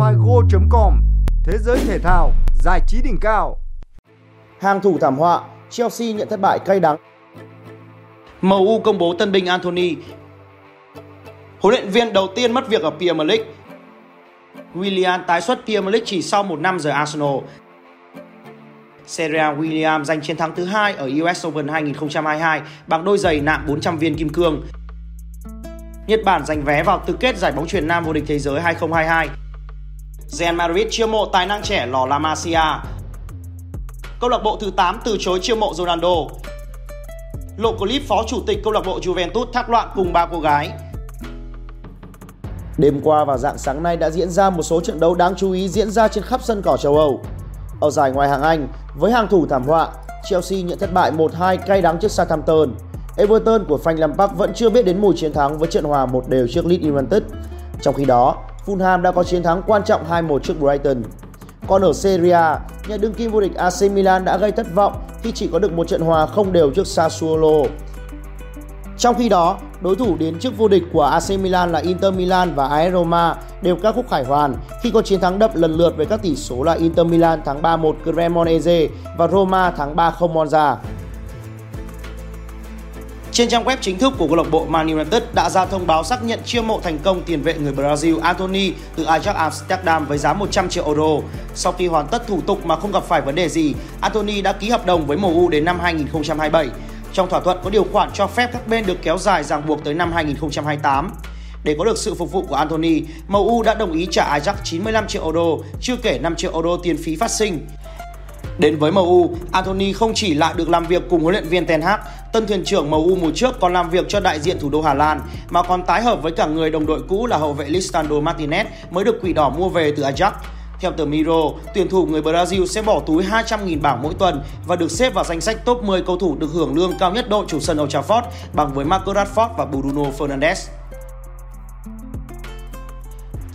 figo.com Thế giới thể thao, giải trí đỉnh cao. Hàng thủ thảm họa, Chelsea nhận thất bại cay đắng. MU công bố tân binh Anthony. Huấn luyện viên đầu tiên mất việc ở Premier League. Willian tái xuất Premier League chỉ sau một năm rời Arsenal. Serena Williams giành chiến thắng thứ hai ở US Open 2022 bằng đôi giày nặng 400 viên kim cương. Nhật Bản giành vé vào tứ kết giải bóng chuyền nam vô địch thế giới 2022. Real Madrid chiêu mộ tài năng trẻ lò La Masia. Câu lạc bộ thứ 8 từ chối chiêu mộ Ronaldo. Lộ clip phó chủ tịch câu lạc bộ Juventus thác loạn cùng ba cô gái. Đêm qua và dạng sáng nay đã diễn ra một số trận đấu đáng chú ý diễn ra trên khắp sân cỏ châu Âu. Ở giải Ngoại hạng Anh, với hàng thủ thảm họa, Chelsea nhận thất bại 1-2 cay đắng trước Southampton. Everton của Frank Lampard vẫn chưa biết đến mùi chiến thắng với trận hòa một đều trước Leeds United. Trong khi đó, Fulham đã có chiến thắng quan trọng 2-1 trước Brighton. Còn ở Serie A, nhà đương kim vô địch AC Milan đã gây thất vọng khi chỉ có được một trận hòa không đều trước Sassuolo. Trong khi đó, đối thủ đến trước vô địch của AC Milan là Inter Milan và AS Roma đều các khúc khải hoàn khi có chiến thắng đậm lần lượt với các tỷ số là Inter Milan thắng 3-1 Cremonese và Roma thắng 3-0 Monza. Trên trang web chính thức của câu lạc bộ Man United đã ra thông báo xác nhận chiêu mộ thành công tiền vệ người Brazil Anthony từ Ajax Amsterdam với giá 100 triệu euro. Sau khi hoàn tất thủ tục mà không gặp phải vấn đề gì, Anthony đã ký hợp đồng với MU đến năm 2027. Trong thỏa thuận có điều khoản cho phép các bên được kéo dài ràng buộc tới năm 2028. Để có được sự phục vụ của Anthony, MU đã đồng ý trả Ajax 95 triệu euro, chưa kể 5 triệu euro tiền phí phát sinh. Đến với MU, Anthony không chỉ lại được làm việc cùng huấn luyện viên Ten Hag, tân thuyền trưởng MU mùa trước còn làm việc cho đại diện thủ đô Hà Lan, mà còn tái hợp với cả người đồng đội cũ là hậu vệ Lisandro Martinez mới được quỷ đỏ mua về từ Ajax. Theo tờ Miro, tuyển thủ người Brazil sẽ bỏ túi 200.000 bảng mỗi tuần và được xếp vào danh sách top 10 cầu thủ được hưởng lương cao nhất đội chủ sân Old Trafford bằng với Marcus Rashford và Bruno Fernandes.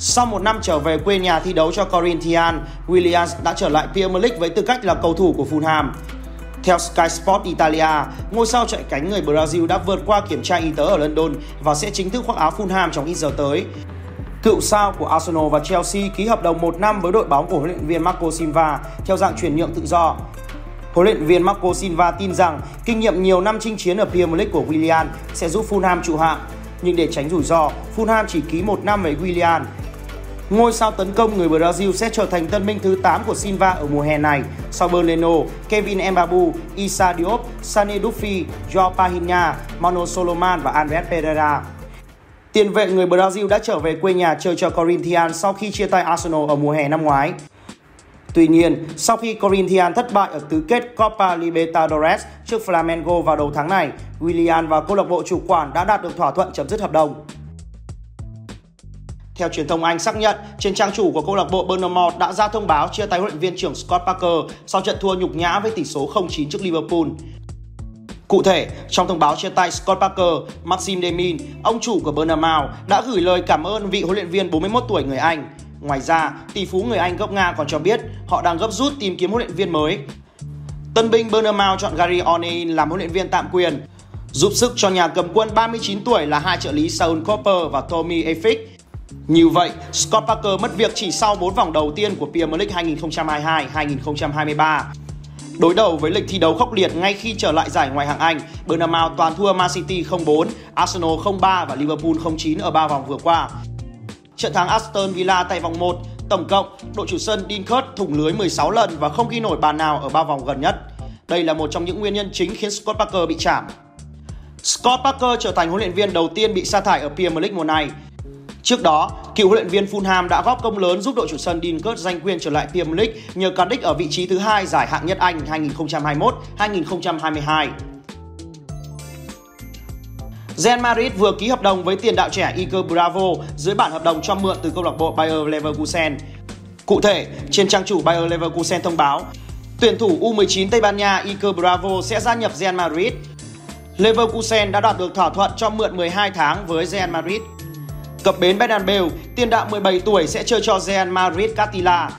Sau một năm trở về quê nhà thi đấu cho Corinthians, Williams đã trở lại Premier League với tư cách là cầu thủ của Fulham. Theo Sky Sport Italia, ngôi sao chạy cánh người Brazil đã vượt qua kiểm tra y tế ở London và sẽ chính thức khoác áo Fulham trong ít giờ tới. Cựu sao của Arsenal và Chelsea ký hợp đồng một năm với đội bóng của huấn luyện viên Marco Silva theo dạng chuyển nhượng tự do. Huấn luyện viên Marco Silva tin rằng kinh nghiệm nhiều năm chinh chiến ở Premier League của Willian sẽ giúp Fulham trụ hạng. Nhưng để tránh rủi ro, Fulham chỉ ký một năm với Willian Ngôi sao tấn công người Brazil sẽ trở thành tân binh thứ 8 của Silva ở mùa hè này sau Bernardo, Kevin Mbabu, Issa Diop, Sane Duffy, Joao Pahinha, Mano Soloman và Andres Pereira. Tiền vệ người Brazil đã trở về quê nhà chơi cho Corinthians sau khi chia tay Arsenal ở mùa hè năm ngoái. Tuy nhiên, sau khi Corinthians thất bại ở tứ kết Copa Libertadores trước Flamengo vào đầu tháng này, Willian và câu lạc bộ chủ quản đã đạt được thỏa thuận chấm dứt hợp đồng. Theo truyền thông Anh xác nhận, trên trang chủ của câu lạc bộ Bournemouth đã ra thông báo chia tay huấn luyện viên trưởng Scott Parker sau trận thua nhục nhã với tỷ số 0-9 trước Liverpool. Cụ thể, trong thông báo chia tay Scott Parker, Maxim Demin, ông chủ của Bournemouth đã gửi lời cảm ơn vị huấn luyện viên 41 tuổi người Anh. Ngoài ra, tỷ phú người Anh gốc Nga còn cho biết họ đang gấp rút tìm kiếm huấn luyện viên mới. Tân binh Bournemouth chọn Gary O'Neill làm huấn luyện viên tạm quyền, giúp sức cho nhà cầm quân 39 tuổi là hai trợ lý Saul Cooper và Tommy Effick như vậy, Scott Parker mất việc chỉ sau 4 vòng đầu tiên của Premier League 2022-2023. Đối đầu với lịch thi đấu khốc liệt ngay khi trở lại giải ngoại hạng Anh, Bernabeu toàn thua Man City 0-4, Arsenal 0-3 và Liverpool 0-9 ở 3 vòng vừa qua. Trận thắng Aston Villa tại vòng 1, tổng cộng đội chủ sân Dinkert thủng lưới 16 lần và không ghi nổi bàn nào ở 3 vòng gần nhất. Đây là một trong những nguyên nhân chính khiến Scott Parker bị chạm. Scott Parker trở thành huấn luyện viên đầu tiên bị sa thải ở Premier League mùa này Trước đó, cựu huấn luyện viên Fulham đã góp công lớn giúp đội chủ sân Dinkert giành quyền trở lại Premier League nhờ cán đích ở vị trí thứ hai giải hạng nhất Anh 2021-2022. Real Madrid vừa ký hợp đồng với tiền đạo trẻ Iker Bravo dưới bản hợp đồng cho mượn từ câu lạc bộ Bayer Leverkusen. Cụ thể, trên trang chủ Bayer Leverkusen thông báo, tuyển thủ U19 Tây Ban Nha Iker Bravo sẽ gia nhập Real Madrid. Leverkusen đã đạt được thỏa thuận cho mượn 12 tháng với Real Madrid Cập bến Bernabeu, tiền đạo 17 tuổi sẽ chơi cho Real Madrid Castilla.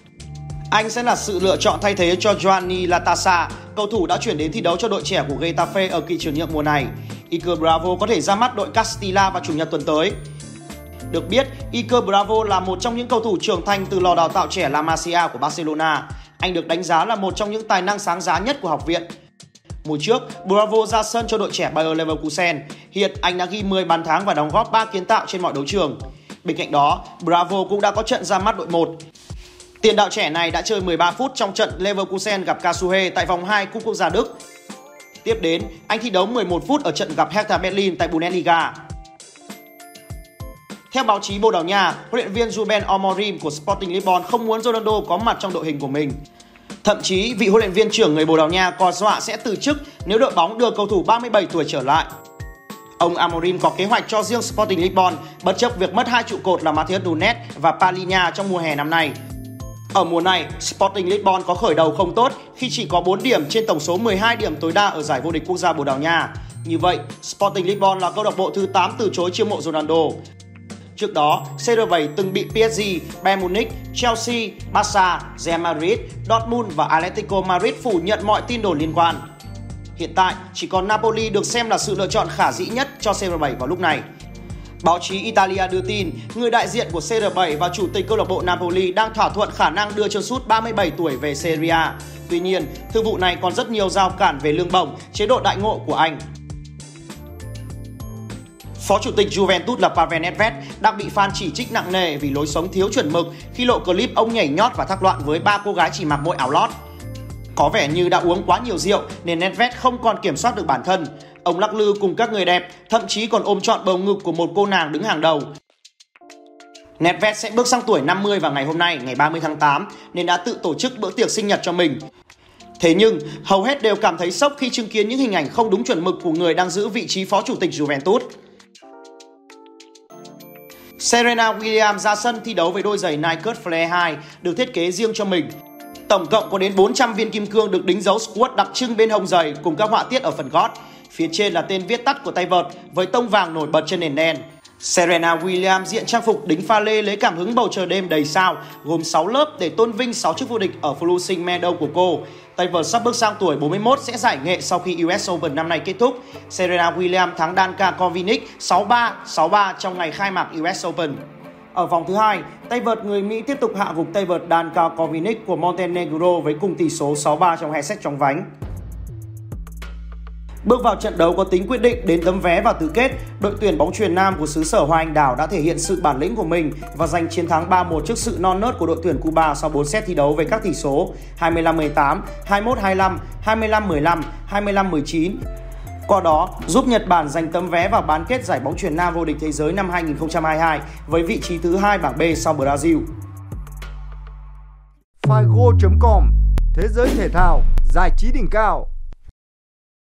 Anh sẽ là sự lựa chọn thay thế cho Giovanni Latasa, cầu thủ đã chuyển đến thi đấu cho đội trẻ của Getafe ở kỳ chuyển nhượng mùa này. Iker Bravo có thể ra mắt đội Castilla vào chủ nhật tuần tới. Được biết, Iker Bravo là một trong những cầu thủ trưởng thành từ lò đào tạo trẻ La Masia của Barcelona. Anh được đánh giá là một trong những tài năng sáng giá nhất của học viện. Mùa trước, Bravo ra sân cho đội trẻ Bayer Leverkusen. Hiện anh đã ghi 10 bàn thắng và đóng góp 3 kiến tạo trên mọi đấu trường. Bên cạnh đó, Bravo cũng đã có trận ra mắt đội 1. Tiền đạo trẻ này đã chơi 13 phút trong trận Leverkusen gặp Kasuhe tại vòng 2 Cúp Quốc gia Đức. Tiếp đến, anh thi đấu 11 phút ở trận gặp Hertha Berlin tại Bundesliga. Theo báo chí Bồ Đào Nha, huấn luyện viên Ruben Amorim của Sporting Lisbon không muốn Ronaldo có mặt trong đội hình của mình. Thậm chí, vị huấn luyện viên trưởng người Bồ Đào Nha còn dọa sẽ từ chức nếu đội bóng đưa cầu thủ 37 tuổi trở lại. Ông Amorim có kế hoạch cho riêng Sporting Lisbon bất chấp việc mất hai trụ cột là Matheus Nunes và Palinha trong mùa hè năm nay. Ở mùa này, Sporting Lisbon có khởi đầu không tốt khi chỉ có 4 điểm trên tổng số 12 điểm tối đa ở giải vô địch quốc gia Bồ Đào Nha. Như vậy, Sporting Lisbon là câu lạc bộ thứ 8 từ chối chiêu mộ Ronaldo. Trước đó, CR7 từng bị PSG, Bayern Munich, Chelsea, Barca, Real Madrid, Dortmund và Atletico Madrid phủ nhận mọi tin đồn liên quan. Hiện tại, chỉ còn Napoli được xem là sự lựa chọn khả dĩ nhất cho CR7 vào lúc này. Báo chí Italia đưa tin, người đại diện của CR7 và chủ tịch câu lạc bộ Napoli đang thỏa thuận khả năng đưa chân sút 37 tuổi về Serie A. Tuy nhiên, thương vụ này còn rất nhiều rào cản về lương bổng, chế độ đại ngộ của anh. Phó chủ tịch Juventus là Pavel Nedved đang bị fan chỉ trích nặng nề vì lối sống thiếu chuẩn mực khi lộ clip ông nhảy nhót và thắc loạn với ba cô gái chỉ mặc mỗi áo lót. Có vẻ như đã uống quá nhiều rượu nên Nedved không còn kiểm soát được bản thân. Ông lắc lư cùng các người đẹp, thậm chí còn ôm trọn bầu ngực của một cô nàng đứng hàng đầu. Nedved sẽ bước sang tuổi 50 vào ngày hôm nay, ngày 30 tháng 8, nên đã tự tổ chức bữa tiệc sinh nhật cho mình. Thế nhưng, hầu hết đều cảm thấy sốc khi chứng kiến những hình ảnh không đúng chuẩn mực của người đang giữ vị trí phó chủ tịch Juventus. Serena Williams ra sân thi đấu với đôi giày Nike Flare 2 được thiết kế riêng cho mình. Tổng cộng có đến 400 viên kim cương được đính dấu squat đặc trưng bên hông giày cùng các họa tiết ở phần gót. Phía trên là tên viết tắt của tay vợt với tông vàng nổi bật trên nền đen. Serena Williams diện trang phục đính pha lê lấy cảm hứng bầu trời đêm đầy sao, gồm 6 lớp để tôn vinh 6 chức vô địch ở Flushing Meadow của cô. Tay vợt sắp bước sang tuổi 41 sẽ giải nghệ sau khi US Open năm nay kết thúc. Serena Williams thắng Danka Kovinic 6-3, 6-3 trong ngày khai mạc US Open. Ở vòng thứ hai, tay vợt người Mỹ tiếp tục hạ gục tay vợt Danka Kovinic của Montenegro với cùng tỷ số 6-3 trong hai set trong vánh. Bước vào trận đấu có tính quyết định đến tấm vé vào tứ kết, đội tuyển bóng chuyền nam của xứ sở Hoa Anh Đào đã thể hiện sự bản lĩnh của mình và giành chiến thắng 3-1 trước sự non nớt của đội tuyển Cuba sau 4 set thi đấu với các tỷ số 25-18, 21-25, 25-15, 25-19. Qua đó, giúp Nhật Bản giành tấm vé vào bán kết giải bóng chuyền nam vô địch thế giới năm 2022 với vị trí thứ hai bảng B sau Brazil. Figo.com Thế giới thể thao, giải trí đỉnh cao